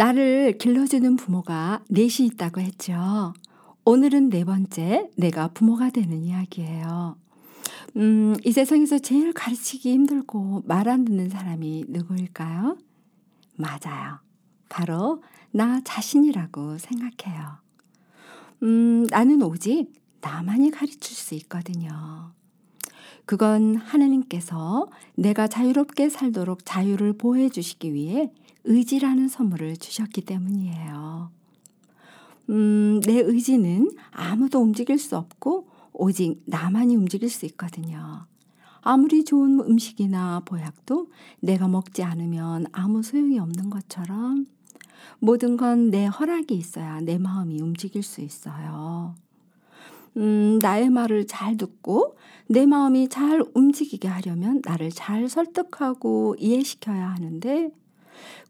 나를 길러주는 부모가 넷이 있다고 했죠. 오늘은 네 번째, 내가 부모가 되는 이야기예요. 음, 이 세상에서 제일 가르치기 힘들고 말 안 듣는 사람이 누구일까요? 맞아요. 바로 나 자신이라고 생각해요. 음, 나는 오직 나만이 가르칠 수 있거든요. 그건 하느님께서 내가 자유롭게 살도록 자유를 보호해 주시기 위해 의지라는 선물을 주셨기 때문이에요. 음, 내 의지는 아무도 움직일 수 없고 오직 나만이 움직일 수 있거든요. 아무리 좋은 음식이나 보약도 내가 먹지 않으면 아무 소용이 없는 것처럼 모든 건 내 허락이 있어야 내 마음이 움직일 수 있어요. 음, 나의 말을 잘 듣고 내 마음이 잘 움직이게 하려면 나를 잘 설득하고 이해시켜야 하는데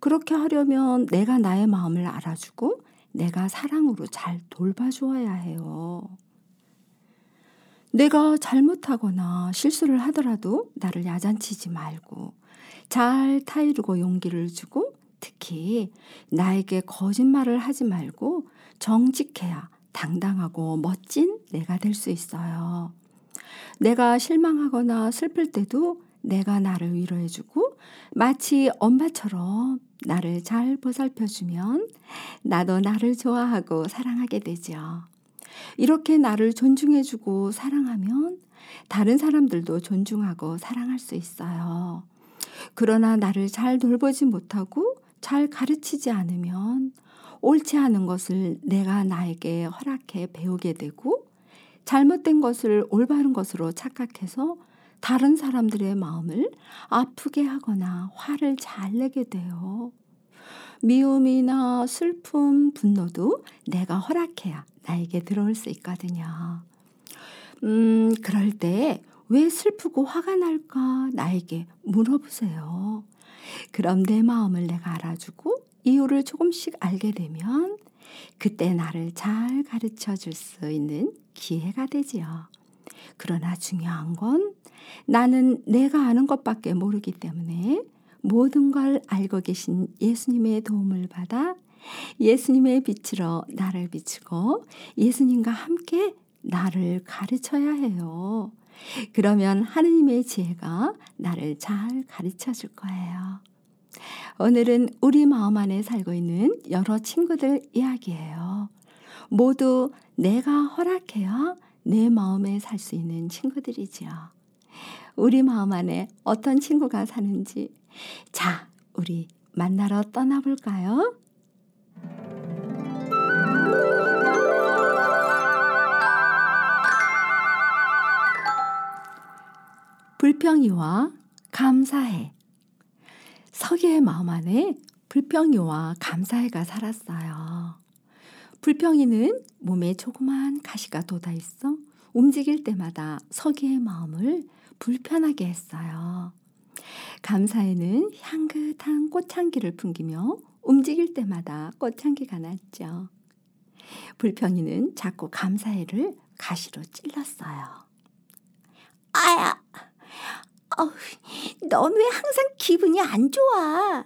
그렇게 하려면 내가 나의 마음을 알아주고 내가 사랑으로 잘 돌봐주어야 해요. 내가 잘못하거나 실수를 하더라도 나를 야단치지 말고 잘 타이르고 용기를 주고 특히 나에게 거짓말을 하지 말고 정직해야 당당하고 멋진 내가 될 수 있어요. 내가 실망하거나 슬플 때도 내가 나를 위로해주고 마치 엄마처럼 나를 잘 보살펴주면 나도 나를 좋아하고 사랑하게 되죠. 이렇게 나를 존중해주고 사랑하면 다른 사람들도 존중하고 사랑할 수 있어요. 그러나 나를 잘 돌보지 못하고 잘 가르치지 않으면 옳지 않은 것을 내가 나에게 허락해 배우게 되고 잘못된 것을 올바른 것으로 착각해서 다른 사람들의 마음을 아프게 하거나 화를 잘 내게 돼요. 미움이나 슬픔, 분노도 내가 허락해야 나에게 들어올 수 있거든요. 음, 그럴 때 왜 슬프고 화가 날까 나에게 물어보세요. 그럼 내 마음을 내가 알아주고 이유를 조금씩 알게 되면 그때 나를 잘 가르쳐 줄 수 있는 기회가 되지요. 그러나 중요한 건 나는 내가 아는 것밖에 모르기 때문에 모든 걸 알고 계신 예수님의 도움을 받아 예수님의 빛으로 나를 비추고 예수님과 함께 나를 가르쳐야 해요. 그러면 하느님의 지혜가 나를 잘 가르쳐 줄 거예요. 오늘은 우리 마음 안에 살고 있는 여러 친구들 이야기예요. 모두 내가 허락해야 내 마음에 살 수 있는 친구들이지요. 우리 마음 안에 어떤 친구가 사는지 자, 우리 만나러 떠나볼까요? 불평이와 감사해. 서기의 마음 안에 불평이와 감사해가 살았어요. 불평이는 몸에 조그만 가시가 돋아 있어 움직일 때마다 서기의 마음을 불편하게 했어요. 감사에는 향긋한 꽃향기를 풍기며 움직일 때마다 꽃향기가 났죠. 불평이는 자꾸 감사해를 가시로 찔렀어요. 아야, 어, 넌왜 항상 기분이 안 좋아?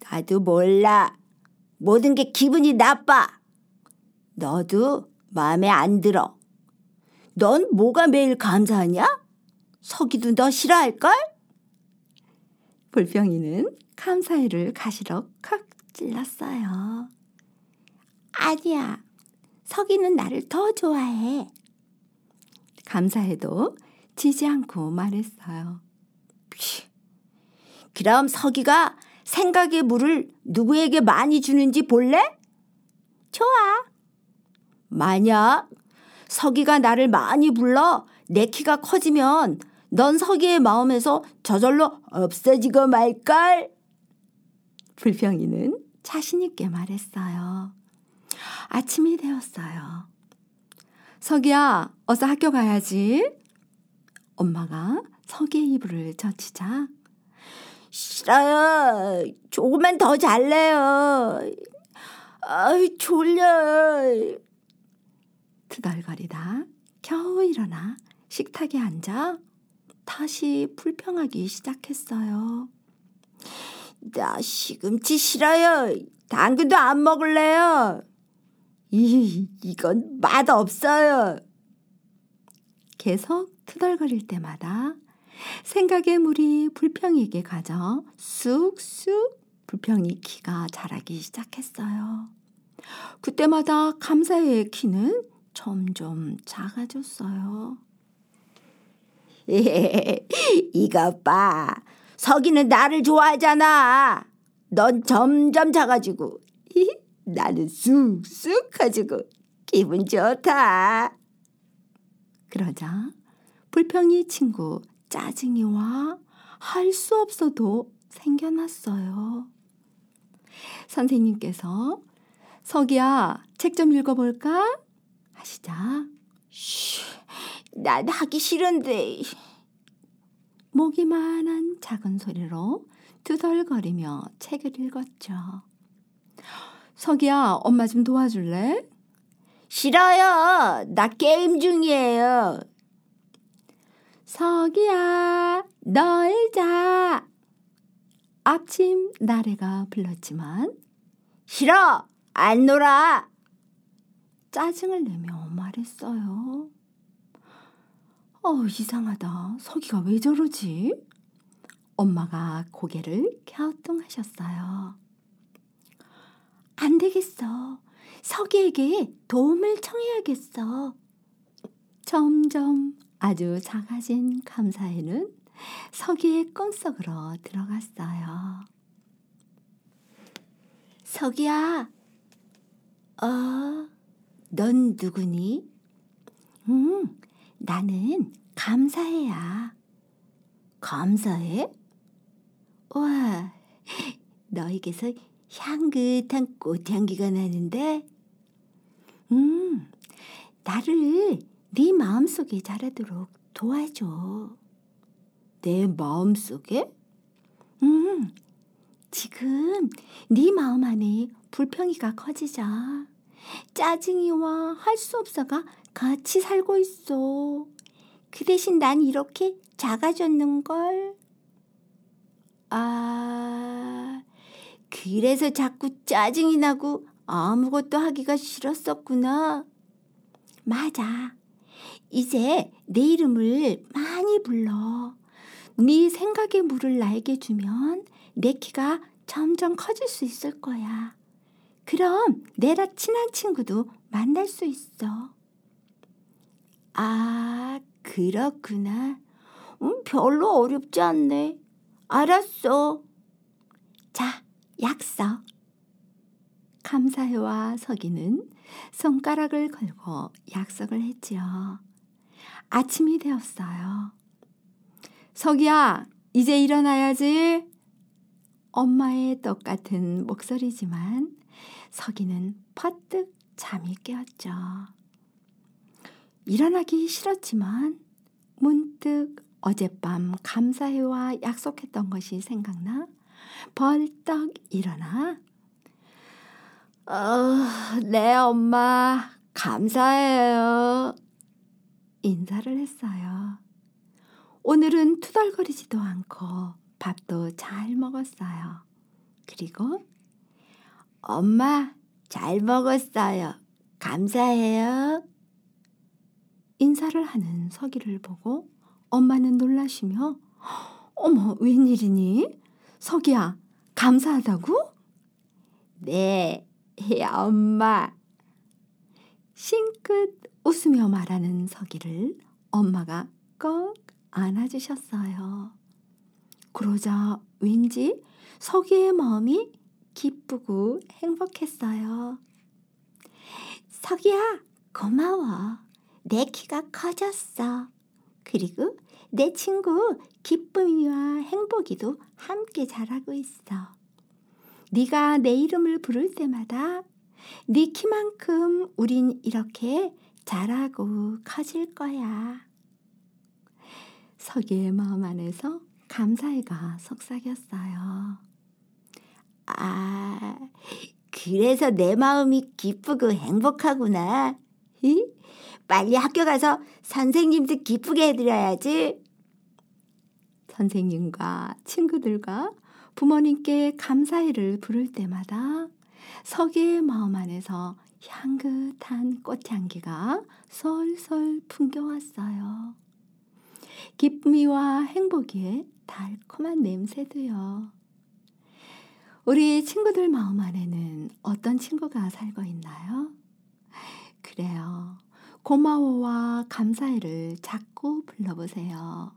나도 몰라. 모든 게 기분이 나빠. 너도 마음에 안 들어. 넌 뭐가 매일 감사하냐? 서기도 너 싫어할걸? 불평이는 감사해를 가시로 칵 찔렀어요. 아니야. 서기는 나를 더 좋아해. 감사해도 지지 않고 말했어요. 그럼 서기가 생각의 물을 누구에게 많이 주는지 볼래? 좋아. 만약 서기가 나를 많이 불러 내 키가 커지면 넌 서기의 마음에서 저절로 없어지고 말걸. 불평이는 자신있게 말했어요. 아침이 되었어요. 석이야, 어서 학교 가야지. 엄마가 석이의 이불을 젖히자 싫어요. 조금만 더 잘래요. 아이, 졸려. 투덜거리다 겨우 일어나 식탁에 앉아 다시 불평하기 시작했어요. 나 시금치 싫어요. 당근도 안 먹을래요. 이, 이건 맛 없어요. 계속 투덜거릴 때마다 생각의 물이 불평이에게 가져 쑥쑥 불평이 키가 자라기 시작했어요. 그때마다 감사의 키는 점점 작아졌어요. 이것 봐. 석이는 나를 좋아하잖아. 넌 점점 작아지고 나는 쑥쑥 커지고 기분 좋다. 그러자 불평이 친구 짜증이 와 할 수 없어도 생겨났어요. 선생님께서 석이야 책 좀 읽어볼까 하시자 쉬, 난 하기 싫은데 모기만한 작은 소리로 두덜거리며 책을 읽었죠. 석이야 엄마 좀 도와줄래? 싫어요. 나 게임 중이에요. 석이야, 놀자. 아침 나래가 불렀지만 싫어. 안 놀아. 짜증을 내며 말했어요. 어, 이상하다. 석이가 왜 저러지? 엄마가 고개를 갸우뚱하셨어요. 안 되겠어. 석이에게 도움을 청해야겠어. 점점 아주 작아진 감사에는 석이의 꿈속으로 들어갔어요. 석이야, 어, 넌 누구니? 음, 나는 감사해야. 감사해? 와, 너에게서 향긋한 꽃향기가 나는데, 음, 나를 네 마음속에 자라도록 도와줘. 내 마음속에? 음, 지금 네 마음 안에 불평이가 커지자 짜증이 와 할 수 없어가 같이 살고 있어. 그 대신 난 이렇게 작아졌는걸. 아, 그래서 자꾸 짜증이 나고 아무것도 하기가 싫었었구나. 맞아. 이제 내 이름을 많이 불러. 네 생각의 물을 나에게 주면 내 키가 점점 커질 수 있을 거야. 그럼 내라 친한 친구도 만날 수 있어. 아, 그렇구나. 음, 별로 어렵지 않네. 알았어. 자, 약속. 감사해와 서기는 손가락을 걸고 약속을 했지요. 아침이 되었어요. 석이야, 이제 일어나야지. 엄마의 똑같은 목소리지만 석이는 퍼뜩 잠이 깨었죠. 일어나기 싫었지만 문득 어젯밤 감사해와 약속했던 것이 생각나 벌떡 일어나 어, 네 엄마 감사해요. 인사를 했어요. 오늘은 투덜거리지도 않고 밥도 잘 먹었어요. 그리고 엄마 잘 먹었어요. 감사해요. 인사를 하는 서기를 보고 엄마는 놀라시며 어머 웬일이니? 서기야 감사하다고? 네 엄마 싱긋 웃으며 말하는 서기를 엄마가 꼭 안아주셨어요. 그러자 왠지 서기의 마음이 기쁘고 행복했어요. 서기야, 고마워. 내 키가 커졌어. 그리고 내 친구 기쁨이와 행복이도 함께 자라고 있어. 네가 내 이름을 부를 때마다 네 키만큼 우린 이렇게 자라고 커질 거야. 서기의 마음 안에서 감사해가 속삭였어요. 아, 그래서 내 마음이 기쁘고 행복하구나. 히? 빨리 학교 가서 선생님도 기쁘게 해드려야지. 선생님과 친구들과 부모님께 감사해를 부를 때마다 서기의 마음 안에서 향긋한 꽃향기가 솔솔 풍겨왔어요. 기쁨이와 행복의 달콤한 냄새도요. 우리 친구들 마음 안에는 어떤 친구가 살고 있나요? 그래요. 고마워와 감사해를 자꾸 불러보세요.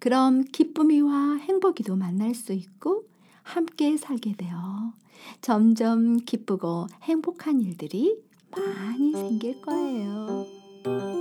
그럼 기쁨이와 행복이도 만날 수 있고 함께 살게 되어 점점 기쁘고 행복한 일들이 많이 생길 거예요.